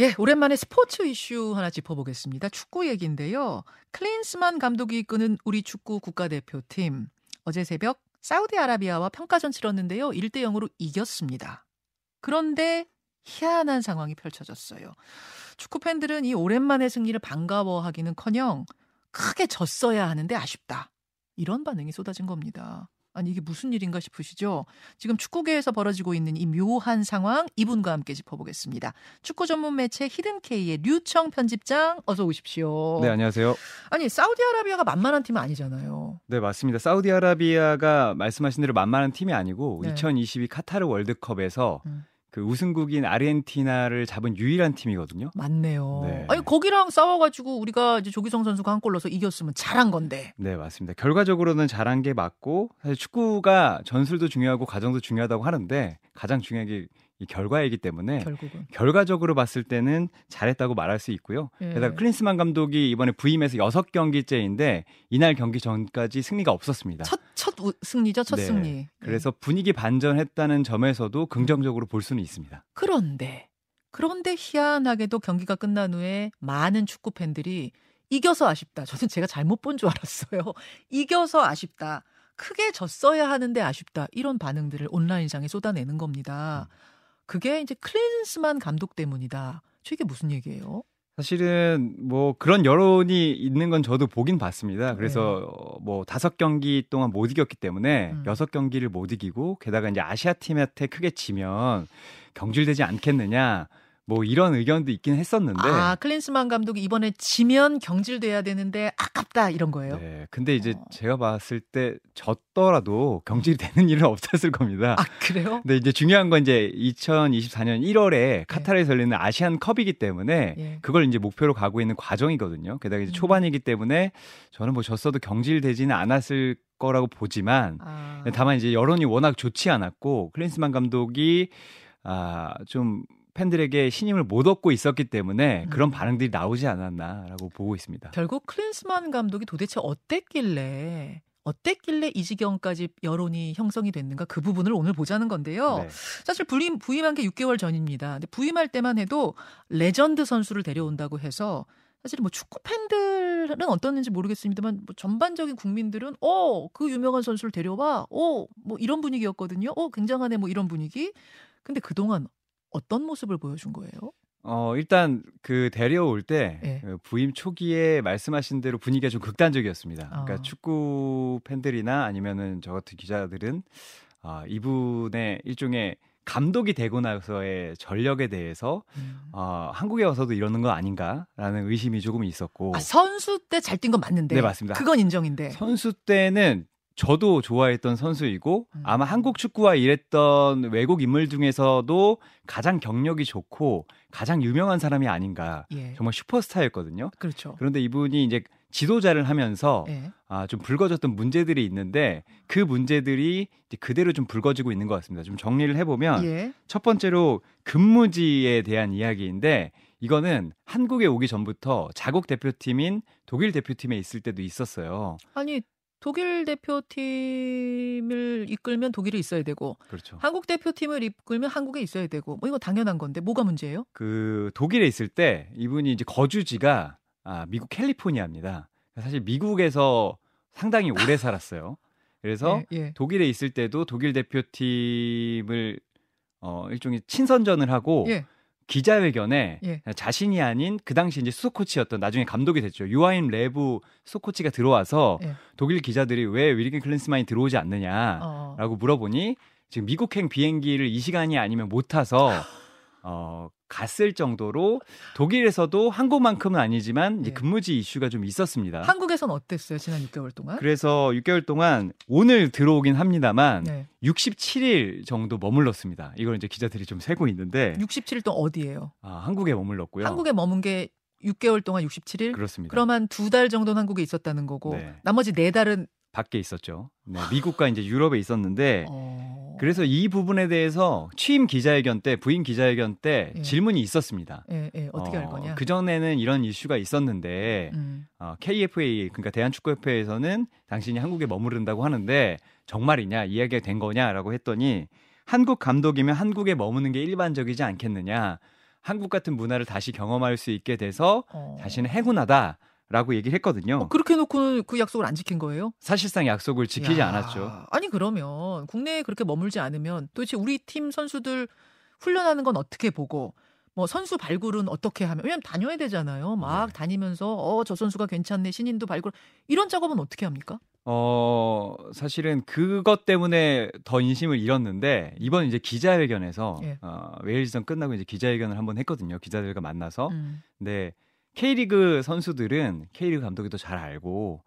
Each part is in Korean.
예, 오랜만에 스포츠 이슈 하나 짚어보겠습니다. 축구 얘기인데요. 클린스만 감독이 이끄는 우리 축구 국가대표팀 어제 새벽 사우디아라비아와 평가전 치렀는데요. 1대 0으로 이겼습니다. 그런데 희한한 상황이 펼쳐졌어요. 축구 팬들은 이 오랜만의 승리를 반가워하기는커녕 크게 졌어야 하는데 아쉽다. 이런 반응이 쏟아진 겁니다. 아니 이게 무슨 일인가 싶으시죠? 지금 축구계에서 벌어지고 있는 이 묘한 상황 이분과 함께 짚어보겠습니다. 축구 전문 매체 히든케이의 류청 편집장 어서 오십시오. 네, 안녕하세요. 아니 사우디아라비아가 만만한 팀은 아니잖아요. 네, 맞습니다. 사우디아라비아가 말씀하신 대로 만만한 팀이 아니고 네. 2022 카타르 월드컵에서 음. 그 우승국인 아르헨티나를 잡은 유일한 팀이거든요. 맞네요. 네. 아니 거기랑 싸워가지고 우리가 이제 조기성 선수가 한 골 넣어서 이겼으면 잘한 건데. 네 맞습니다. 결과적으로는 잘한 게 맞고 사실 축구가 전술도 중요하고 과정도 중요하다고 하는데 가장 중요한 게 이 결과이기 때문에 결국은. 결과적으로 봤을 때는 잘했다고 말할 수 있고요. 예. 게다가 클린스만 감독이 이번에 부임해서 여섯 경기째인데 이날 경기 전까지 승리가 없었습니다. 첫, 첫 우, 승리죠, 첫 네. 승리. 네. 그래서 분위기 반전했다는 점에서도 긍정적으로 볼 수는 있습니다. 그런데 그런데 희한하게도 경기가 끝난 후에 많은 축구 팬들이 이겨서 아쉽다. 저는 제가 잘못 본 줄 알았어요. 이겨서 아쉽다. 크게 졌어야 하는데 아쉽다. 이런 반응들을 온라인상에 쏟아내는 겁니다. 음. 그게 이제 클린스만 감독 때문이다. 저 이게 무슨 얘기예요? 사실은 뭐 그런 여론이 있는 건 저도 보긴 봤습니다. 그래서 네. 뭐 다섯 경기 동안 못 이겼기 때문에 음. 여섯 경기를 못 이기고 게다가 이제 아시아 팀한테 크게 지면 경질되지 않겠느냐. 뭐 이런 의견도 있긴 했었는데. 아, 클린스만 감독이 이번에 지면 경질돼야 되는데 아깝다 이런 거예요. 네. 근데 이제 어. 제가 봤을 때 졌더라도 경질이 되는 일은 없었을 겁니다. 아, 그래요? 근데 이제 중요한 건 이제 2024년 1월에 카타르에서 열리는 아시안 컵이기 때문에 네. 그걸 이제 목표로 가고 있는 과정이거든요. 게다가 이제 음. 초반이기 때문에 저는 뭐 졌어도 경질되지는 않았을 거라고 보지만 아. 다만 이제 여론이 워낙 좋지 않았고 클린스만 감독이 아, 좀 팬들에게 신임을 못 얻고 있었기 때문에 음. 그런 반응들이 나오지 않았나라고 보고 있습니다. 결국 클린스만 감독이 도대체 어땠길래 어땠길래 이 지경까지 여론이 형성이 됐는가 그 부분을 오늘 보자는 건데요. 네. 사실 부임 부임한 게 6개월 전입니다. 근데 부임할 때만 해도 레전드 선수를 데려온다고 해서 사실 뭐 축구 팬들은 어땠는지 모르겠습니다만 뭐 전반적인 국민들은 어 그 유명한 선수를 데려와 어 뭐 이런 분위기였거든요. 어 굉장하네 뭐 이런 분위기. 근데 그동안 어떤 모습을 보여준 거예요? 어, 일단 그 데려올 때 네. 부임 초기에 말씀하신 대로 분위기가 좀 극단적이었습니다. 그러니까 아. 축구 팬들이나 아니면은 저 같은 기자들은 아, 이분의 일종의 감독이 되고 나서의 전력에 대해서 음. 어, 한국에 와서도 이러는 거 아닌가라는 의심이 조금 있었고 아, 선수 때 잘 뛴 건 맞는데 네 맞습니다. 그건 인정인데 선수 때는 저도 좋아했던 선수이고 음. 아마 한국 축구와 일했던 외국 인물 중에서도 가장 경력이 좋고 가장 유명한 사람이 아닌가. 예. 정말 슈퍼스타였거든요. 그렇죠. 그런데 이분이 이제 지도자를 하면서 예. 아, 좀 불거졌던 문제들이 있는데 그 문제들이 그대로 좀 불거지고 있는 것 같습니다. 좀 정리를 해보면 예. 첫 번째로 근무지에 대한 이야기인데 이거는 한국에 오기 전부터 자국 대표팀인 독일 대표팀에 있을 때도 있었어요. 아니 독일 대표팀을 이끌면 독일에 있어야 되고 그렇죠. 한국 대표팀을 이끌면 한국에 있어야 되고 뭐 이거 당연한 건데 뭐가 문제예요? 그 독일에 있을 때 이분이 이제 거주지가 아, 미국 캘리포니아입니다. 사실 미국에서 상당히 오래 살았어요. 그래서 예, 예. 독일에 있을 때도 독일 대표팀을 어 일종의 친선전을 하고 예. 기자회견에 예. 자신이 아닌 그 당시 이제 수석 코치였던 나중에 감독이 됐죠. 요아힘 뢰브 수석 코치가 들어와서 예. 독일 기자들이 왜 위르겐 클린스만이 들어오지 않느냐라고 어. 물어보니 지금 미국행 비행기를 이 시간이 아니면 못 타서 어, 갔을 정도로 독일에서도 한국만큼은 아니지만 이제 네. 근무지 이슈가 좀 있었습니다. 한국에선 어땠어요? 지난 6개월 동안? 그래서 6개월 동안 오늘 들어오긴 합니다만 네. 67일 정도 머물렀습니다. 이걸 이제 기자들이 좀 세고 있는데 67일 동안 어디예요? 아, 한국에 머물렀고요. 한국에 머문 게 6개월 동안 67일? 그렇습니다. 그러면 두 달 정도는 한국에 있었다는 거고 네. 나머지 네 달은 밖에 있었죠. 네, 미국과 이제 유럽에 있었는데 어... 그래서 이 부분에 대해서 취임 기자회견 때 부임 기자회견 때 예. 질문이 있었습니다. 예, 예. 어떻게 어, 할 거냐? 그 전에는 이런 이슈가 있었는데 음. 어, KFA 그러니까 대한축구협회에서는 당신이 한국에 머무른다고 하는데 정말이냐 이야기가 된 거냐라고 했더니 한국 감독이면 한국에 머무는 게 일반적이지 않겠느냐. 한국 같은 문화를 다시 경험할 수 있게 돼서 어. 자신은 행운하다. 라고 얘기를 했거든요. 어, 그렇게 놓고는 그 약속을 안 지킨 거예요? 사실상 약속을 지키지 야, 않았죠. 아니 그러면 국내에 그렇게 머물지 않으면 도대체 우리 팀 선수들 훈련하는 건 어떻게 보고 뭐 선수 발굴은 어떻게 하면 왜냐면 다녀야 되잖아요. 막 네. 다니면서 어 저 선수가 괜찮네 신인도 발굴 이런 작업은 어떻게 합니까? 어 사실은 그것 때문에 더 인심을 잃었는데 이번 이제 기자회견에서 예. 어, 웨일즈전 끝나고 이제 기자회견을 한번 했거든요. 기자들과 만나서 음. 근데 K리그 선수들은 K리그 감독이 더 잘 알고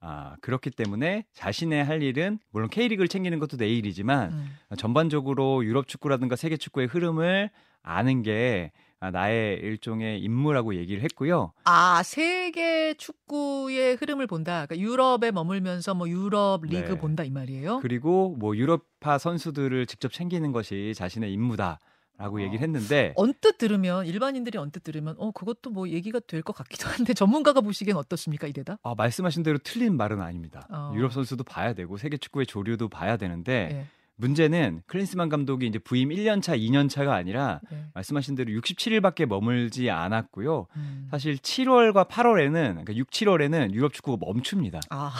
아, 그렇기 때문에 자신의 할 일은 물론 K리그를 챙기는 것도 내 일이지만 음. 전반적으로 유럽 축구라든가 세계 축구의 흐름을 아는 게 아, 나의 일종의 임무라고 얘기를 했고요. 아 세계 축구의 흐름을 본다. 그러니까 유럽에 머물면서 뭐 유럽 리그 네. 본다 이 말이에요. 그리고 뭐 유럽파 선수들을 직접 챙기는 것이 자신의 임무다. 라고 어. 얘기를 했는데 언뜻 들으면 일반인들이 언뜻 들으면 어 그것도 뭐 얘기가 될 것 같기도 한데 전문가가 보시기엔 어떻습니까 이래다? 아 말씀하신 대로 틀린 말은 아닙니다. 어. 유럽 선수도 봐야 되고 세계 축구의 조류도 봐야 되는데 예. 문제는 클린스만 감독이 이제 부임 1년 차, 2년 차가 아니라 네. 말씀하신 대로 67일밖에 머물지 않았고요. 음. 사실 7월과 8월에는 그러니까 6, 7월에는 유럽 축구가 멈춥니다. 아.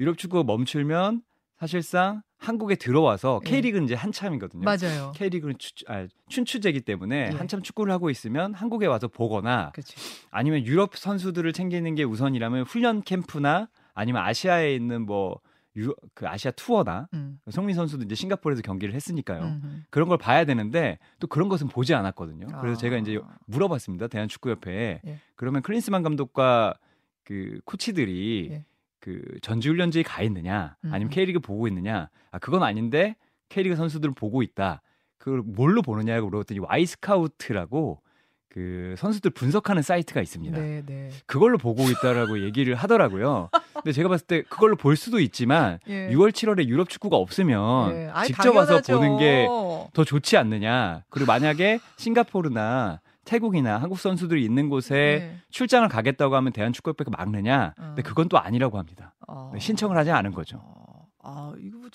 유럽 축구가 멈추면 사실상 한국에 들어와서 예. K리그는 이제 한참이거든요. 맞아요. K리그는 추, 아, 춘추제기 때문에 예. 한참 축구를 하고 있으면 한국에 와서 보거나 그치. 아니면 유럽 선수들을 챙기는 게 우선이라면 훈련 캠프나 아니면 아시아에 있는 뭐 유, 그 아시아 투어나 음. 성민 선수도 이제 싱가포르에서 경기를 했으니까요. 음흠. 그런 걸 봐야 되는데 또 그런 것은 보지 않았거든요. 그래서 아. 제가 이제 물어봤습니다. 대한축구협회에 예. 그러면 클린스만 감독과 그 코치들이 예. 그 전지훈련지에 가 있느냐 아니면 음. K리그 보고 있느냐 아 그건 아닌데 K리그 선수들을 보고 있다. 그걸 뭘로 보느냐고 물어봤더니 와이 스카우트라고 그 선수들 분석하는 사이트가 있습니다. 네, 네. 그걸로 보고 있다라고 얘기를 하더라고요. 근데 제가 봤을 때 그걸로 볼 수도 있지만 예. 6월 7월에 유럽 축구가 없으면 예. 아이, 직접 당연하죠. 와서 보는 게 더 좋지 않느냐. 그리고 만약에 싱가포르나 태국이나 한국 선수들이 있는 곳에 네. 출장을 가겠다고 하면 대한축구협회가 막느냐? 어. 근데 그건 또 아니라고 합니다. 어. 신청을 하지 않은 거죠. 어. 아 이거 뭐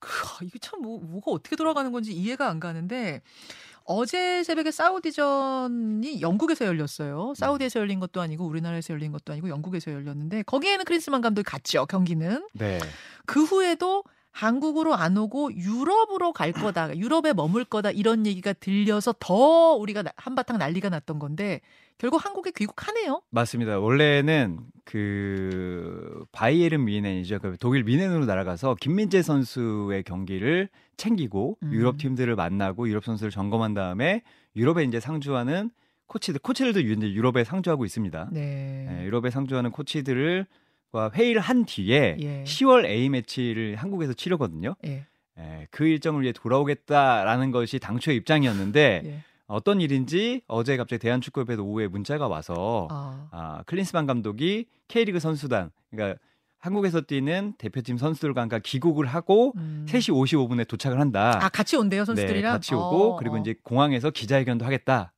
그, 아, 이게 참 뭐, 뭐가 어떻게 돌아가는 건지 이해가 안 가는데 어제 새벽에 사우디전이 영국에서 열렸어요. 사우디에서 열린 것도 아니고 우리나라에서 열린 것도 아니고 영국에서 열렸는데 거기에는 크리스만 감독이 갔죠 경기는. 네. 그 후에도 한국으로 안 오고 유럽으로 갈 거다, 유럽에 머물 거다 이런 얘기가 들려서 더 우리가 한바탕 난리가 났던 건데 결국 한국에 귀국하네요. 맞습니다. 원래는 그 바이에른 미넨이죠. 그 독일 미넨으로 날아가서 김민재 선수의 경기를 챙기고 음. 유럽 팀들을 만나고 유럽 선수를 점검한 다음에 유럽에 이제 상주하는 코치들, 코치들도 유럽에 상주하고 있습니다. 네. 네, 유럽에 상주하는 코치들을 회의를 한 뒤에 예. 10월 A 매치를 한국에서 치르거든요. 예. 예, 그 일정을 위해 돌아오겠다라는 것이 당초의 입장이었는데 예. 어떤 일인지 어제 갑자기 대한축구협회에서 오후에 문자가 와서 아. 아, 클린스만 감독이 K리그 선수단 그러니까 한국에서 뛰는 대표팀 선수들과 함께 귀국을 하고 음. 3시 55분에 도착을 한다. 아, 같이 온대요, 선수들이랑? 네, 같이 오고 어, 그리고 어. 이제 공항에서 기자회견도 하겠다.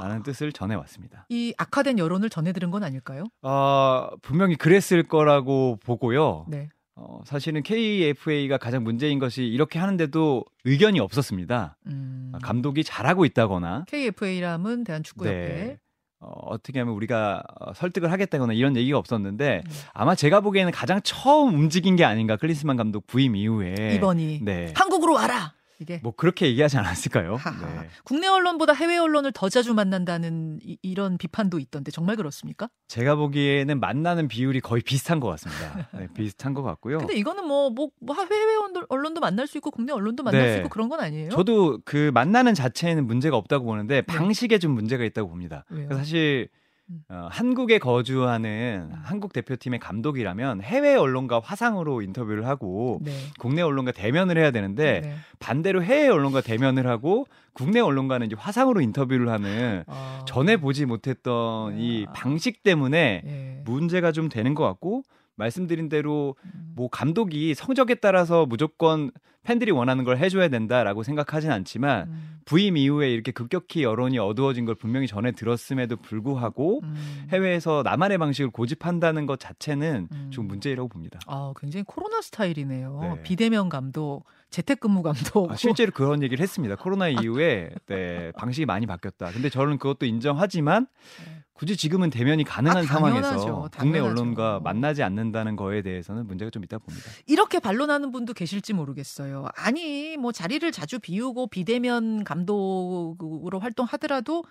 라는 아. 뜻을 전해 왔습니다. 이 악화된 여론을 전해 들은 건 아닐까요? 어, 분명히 그랬을 거라고 보고요. 네. 어, 사실은 KFA가 가장 문제인 것이 이렇게 하는데도 의견이 없었습니다. 음. 감독이 잘하고 있다거나 KFA라면 대한축구협회 네. 어, 어떻게 하면 우리가 어, 설득을 하겠다거나 이런 얘기가 없었는데 네. 아마 제가 보기에는 가장 처음 움직인 게 아닌가 클린스만 감독 부임 이후에 이번이 네. 한국으로 와라 이게 뭐 그렇게 얘기하지 않았을까요? 네. 국내 언론보다 해외 언론을 더 자주 만난다는 이, 런 비판도 있던데 정말 그렇습니까? 제가 보기에는 만나는 비율이 거의 비슷한 것 같습니다. 네, 비슷한 것 같고요. 근데 이거는 뭐, 뭐, 뭐 해외 언론도 만날 수 있고 국내 언론도 만날 네. 수 있고 그런 건 아니에요? 저도 그 만나는 자체에는 문제가 없다고 보는데 네. 방식에 좀 문제가 있다고 봅니다. 왜요? 사실 음. 어, 한국에 거주하는 음. 한국 대표팀의 감독이라면 해외 언론과 화상으로 인터뷰를 하고 네. 국내 언론과 대면을 해야 되는데 네. 반대로 해외 언론과 대면을 하고 국내 언론과는 이제 화상으로 인터뷰를 하는 아. 전에 보지 못했던 이 아. 방식 때문에 네. 문제가 좀 되는 것 같고 말씀드린 대로 음. 뭐 감독이 성적에 따라서 무조건 팬들이 원하는 걸 해줘야 된다라고 생각하진 않지만 음. 부임 이후에 이렇게 급격히 여론이 어두워진 걸 분명히 전에 들었음에도 불구하고 음. 해외에서 나만의 방식을 고집한다는 것 자체는 음. 좀 문제라고 봅니다. 아, 굉장히 코로나 스타일이네요. 네. 비대면 감독, 재택근무 감독. 아, 실제로 그런 얘기를 했습니다. 코로나 아. 이후에 네, 방식이 많이 바뀌었다. 근데 저는 그것도 인정하지만 네. 굳이 지금은 대면이 가능한 아, 상황에서 당연하죠. 국내 언론과 만나지 않는다는 거에 대해서는 문제가 좀 있다 봅니다. 이렇게 반론하는 분도 계실지 모르겠어요. 아니 뭐 자리를 자주 비우고 비대면 감독으로 활동하더라도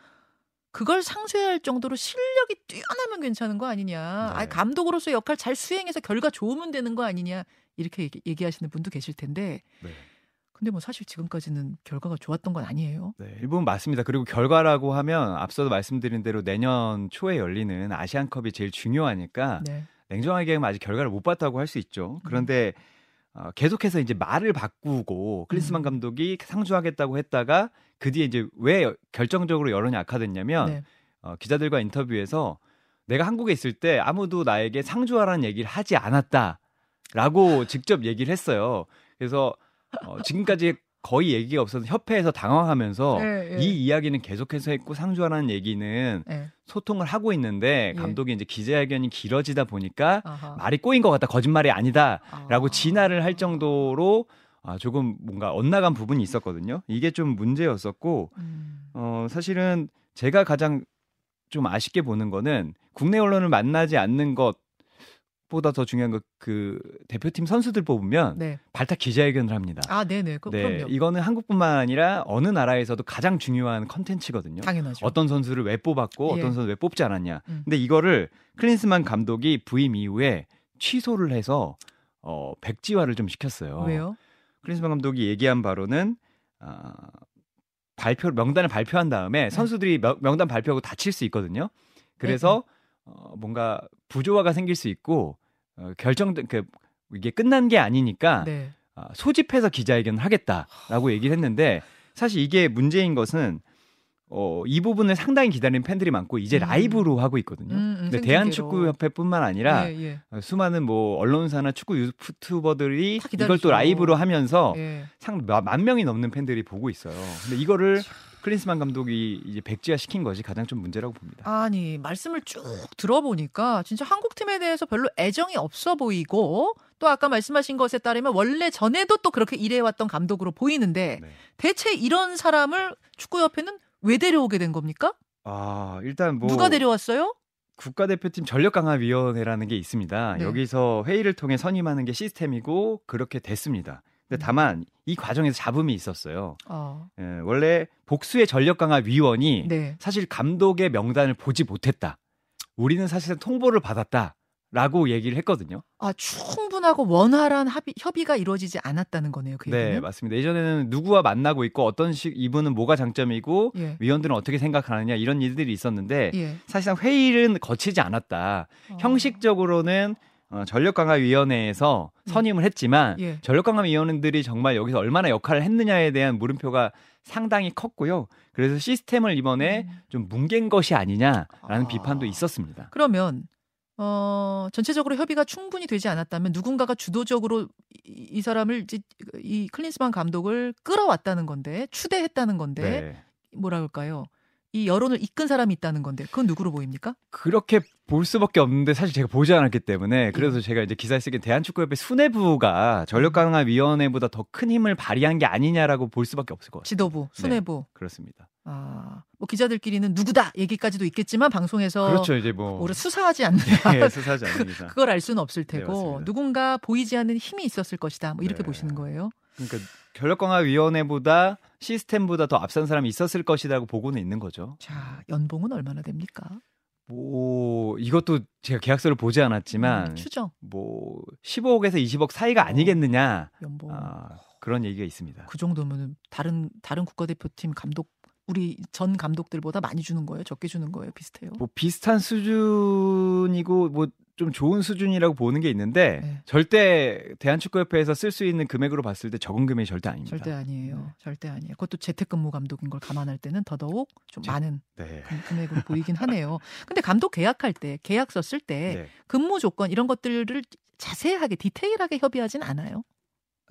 그걸 상쇄할 정도로 실력이 뛰어나면 괜찮은 거 아니냐. 네. 아니, 감독으로서 역할 잘 수행해서 결과 좋으면 되는 거 아니냐. 이렇게 얘기, 하시는 분도 계실 텐데. 네. 근데 뭐 사실 지금까지는 결과가 좋았던 건 아니에요. 네, 일부분 맞습니다. 그리고 결과라고 하면 앞서도 말씀드린 대로 내년 초에 열리는 아시안컵이 제일 중요하니까 네. 냉정하게 하면 아직 결과를 못 봤다고 할 수 있죠. 그런데 어, 계속해서 이제 말을 바꾸고 클리스만 음. 감독이 상주하겠다고 했다가 그 뒤에 이제 왜 결정적으로 여론이 악화됐냐면 네. 어, 기자들과 인터뷰에서 내가 한국에 있을 때 아무도 나에게 상주하라는 얘기를 하지 않았다라고 직접 얘기를 했어요. 그래서 어, 지금까지 거의 얘기가 없어서 협회에서 당황하면서 네, 네. 이 이야기는 계속해서 했고 상주하라는 얘기는 네. 소통을 하고 있는데 예. 감독이 이제 기자회견이 길어지다 보니까 아하. 말이 꼬인 것 같다 거짓말이 아니다라고 아. 진화를 할 정도로 아, 조금 뭔가 엇나간 부분이 있었거든요. 이게 좀 문제였었고 음. 어, 사실은 제가 가장 좀 아쉽게 보는 거는 국내 언론을 만나지 않는 것 보다 더 중요한 거 그 대표팀 선수들 뽑으면 네. 발탁 기자회견을 합니다. 아, 네네. 그, 네, 그럼요. 이거는 한국뿐만 아니라 어느 나라에서도 가장 중요한 컨텐츠거든요. 당연하죠. 어떤 선수를 왜 뽑았고 예. 어떤 선수 왜 뽑지 않았냐. 음. 근데 이거를 클린스만 감독이 부임 이후에 취소를 해서 어 백지화를 좀 시켰어요. 왜요? 클린스만 감독이 얘기한 바로는 아 발표 명단을 발표한 다음에 네. 선수들이 명, 단 발표하고 다칠 수 있거든요. 그래서 네. 어, 뭔가 부조화가 생길 수 있고 어, 결정된 그 이게 끝난 게 아니니까 네. 어, 소집해서 기자회견을 하겠다라고 얘기를 했는데 사실 이게 문제인 것은 어, 이 부분을 상당히 기다리는 팬들이 많고 이제 음. 라이브로 하고 있거든요. 음, 음, 근데 대한축구협회뿐만 아니라 예, 예. 어, 수많은 뭐 언론사나 축구 유튜버들이 이걸 또 라이브로 하면서 예. 상만 명이 넘는 팬들이 보고 있어요. 근데 이거를 클린스만 감독이 이제 백지화 시킨 것이 가장 좀 문제라고 봅니다. 아니 말씀을 쭉 들어보니까 진짜 한국 팀에 대해서 별로 애정이 없어 보이고 또 아까 말씀하신 것에 따르면 원래 전에도 또 그렇게 일해왔던 감독으로 보이는데 네. 대체 이런 사람을 축구협회는 왜 데려오게 된 겁니까? 아 일단 뭐 누가 데려왔어요? 국가대표팀 전력강화위원회라게 있습니다. 네. 여기서 회의를 통해 선임하는 게 시스템이고 그렇게 됐습니다. 근데 음. 다만 이 과정에서 잡음이 있었어요. 어. 예, 원래 복수의 전력 강화 위원이 네. 사실 감독의 명단을 보지 못했다. 우리는 사실은 통보를 받았다. 라고 얘기를 했거든요. 아, 충분하고 원활한 합의, 협의가 이루어지지 않았다는 거네요. 그 네, 얘기는? 맞습니다. 예전에는 누구와 만나고 있고 어떤 식 이분은 뭐가 장점이고 예. 위원들은 어떻게 생각하느냐 이런 일들이 있었는데 예. 사실상 회의는 거치지 않았다. 어. 형식적으로는 어, 전력강화위원회에서 음. 선임을 했지만 예. 전력강화위원들이 정말 여기서 얼마나 역할을 했느냐에 대한 물음표가 상당히 컸고요. 그래서 시스템을 이번에 음. 좀 뭉갠 것이 아니냐라는 아. 비판도 있었습니다. 그러면 어, 전체적으로 협의가 충분히 되지 않았다면 누군가가 주도적으로 이, 이 사람을 이제 이 클린스만 감독을 끌어왔다는 건데 추대했다는 건데 네. 뭐라 그럴까요? 이 여론을 이끈 사람이 있다는 건데 그건 누구로 보입니까? 그렇게 볼 수밖에 없는데 사실 제가 보지 않았기 때문에 그래서 예. 제가 이제 기사에 쓰긴 대한축구협회 수뇌부가 전력강화위원회보다 더 큰 힘을 발휘한 게 아니냐라고 볼 수밖에 없을 것 같아요. 지도부, 네, 수뇌부. 네, 그렇습니다. 아, 뭐 기자들끼리는 누구다 얘기까지도 있겠지만 방송에서 그렇죠 이제 뭐 오래 수사하지 않는 네, 수사하지 않는 이상 그걸 알 수는 없을 네, 테고 네, 누군가 보이지 않는 힘이 있었을 것이다. 뭐 이렇게 네. 보시는 거예요. 그러니까 전력강화위원회보다 시스템보다 더 앞선 사람이 있었을 것이라고 보고는 있는 거죠. 자, 연봉은 얼마나 됩니까? 뭐 이것도 제가 계약서를 보지 않았지만 음, 추정 뭐 15억에서 20억 사이가 어, 아니겠느냐 연봉 아, 그런 얘기가 있습니다. 그 정도면 다른 다른 국가대표팀 감독 우리 전 감독들보다 많이 주는 거예요? 적게 주는 거예요? 비슷해요? 뭐 비슷한 수준이고 뭐 좀 좋은 수준이라고 보는 게 있는데 네. 절대 대한축구협회에서 쓸 수 있는 금액으로 봤을 때 적은 금액이 절대 아닙니다. 절대 아니에요. 네. 절대 아니에요. 그것도 재택근무 감독인 걸 감안할 때는 더더욱 좀 제, 많은 네. 금액으로 보이긴 하네요. 근데 감독 계약할 때 계약서 쓸때 네. 근무 조건 이런 것들을 자세하게 디테일하게 협의하진 않아요.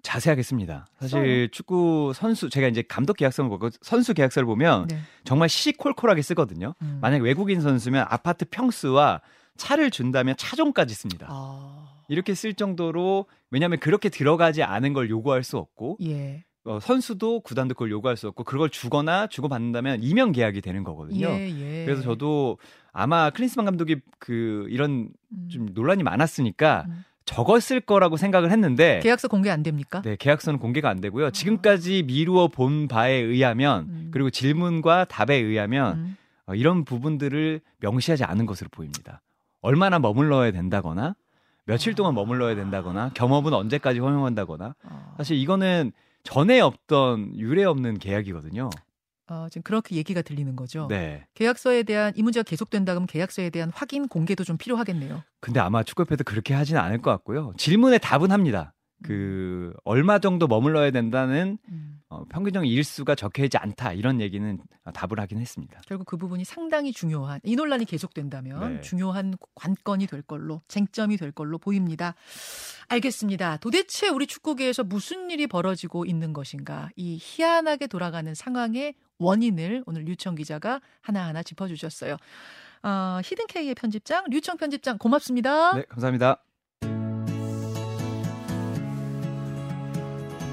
자세하게 씁니다. 사실 어. 축구 선수 제가 이제 감독 계약서를 보고 선수 계약서를 보면 네. 정말 시콜콜하게 쓰거든요. 음. 만약 외국인 선수면 아파트 평수와 차를 준다면 차종까지 씁니다. 아. 이렇게 쓸 정도로 왜냐하면 그렇게 들어가지 않은 걸 요구할 수 없고 예. 어, 선수도 구단도 그걸 요구할 수 없고 그걸 주거나 주고 받는다면 이명 계약이 되는 거거든요. 예, 예. 그래서 저도 아마 클린스만 감독이 그 이런 음. 좀 논란이 많았으니까 음. 적었을 거라고 생각을 했는데 계약서 공개 안 됩니까? 네, 계약서는 공개가 안 되고요. 지금까지 미루어 본 바에 의하면 음. 그리고 질문과 답에 의하면 음. 어, 이런 부분들을 명시하지 않은 것으로 보입니다. 얼마나 머물러야 된다거나 며칠 동안 머물러야 된다거나 경험은 언제까지 허용한다거나 아. 사실 이거는 전에 없던 유례 없는 계약이거든요. 어, 지금 그렇게 얘기가 들리는 거죠. 네. 계약서에 대한 이 문제가 계속된다 그러면 계약서에 대한 확인 공개도 좀 필요하겠네요. 근데 아마 축구협회도 그렇게 하지는 않을 것 같고요. 질문에 답은 합니다. 그 음. 얼마 정도 머물러야 된다는 음. 어, 평균적 일수가 적혀 있지 않다 이런 얘기는 답을 하긴 했습니다. 결국 그 부분이 상당히 중요한 이 논란이 계속된다면 네. 중요한 관건이 될 걸로 쟁점이 될 걸로 보입니다. 알겠습니다. 도대체 우리 축구계에서 무슨 일이 벌어지고 있는 것인가? 이 희한하게 돌아가는 상황의 원인을 오늘 류청 기자가 하나하나 짚어주셨어요. 어, 히든케이의 편집장 류청 편집장 고맙습니다. 네, 감사합니다.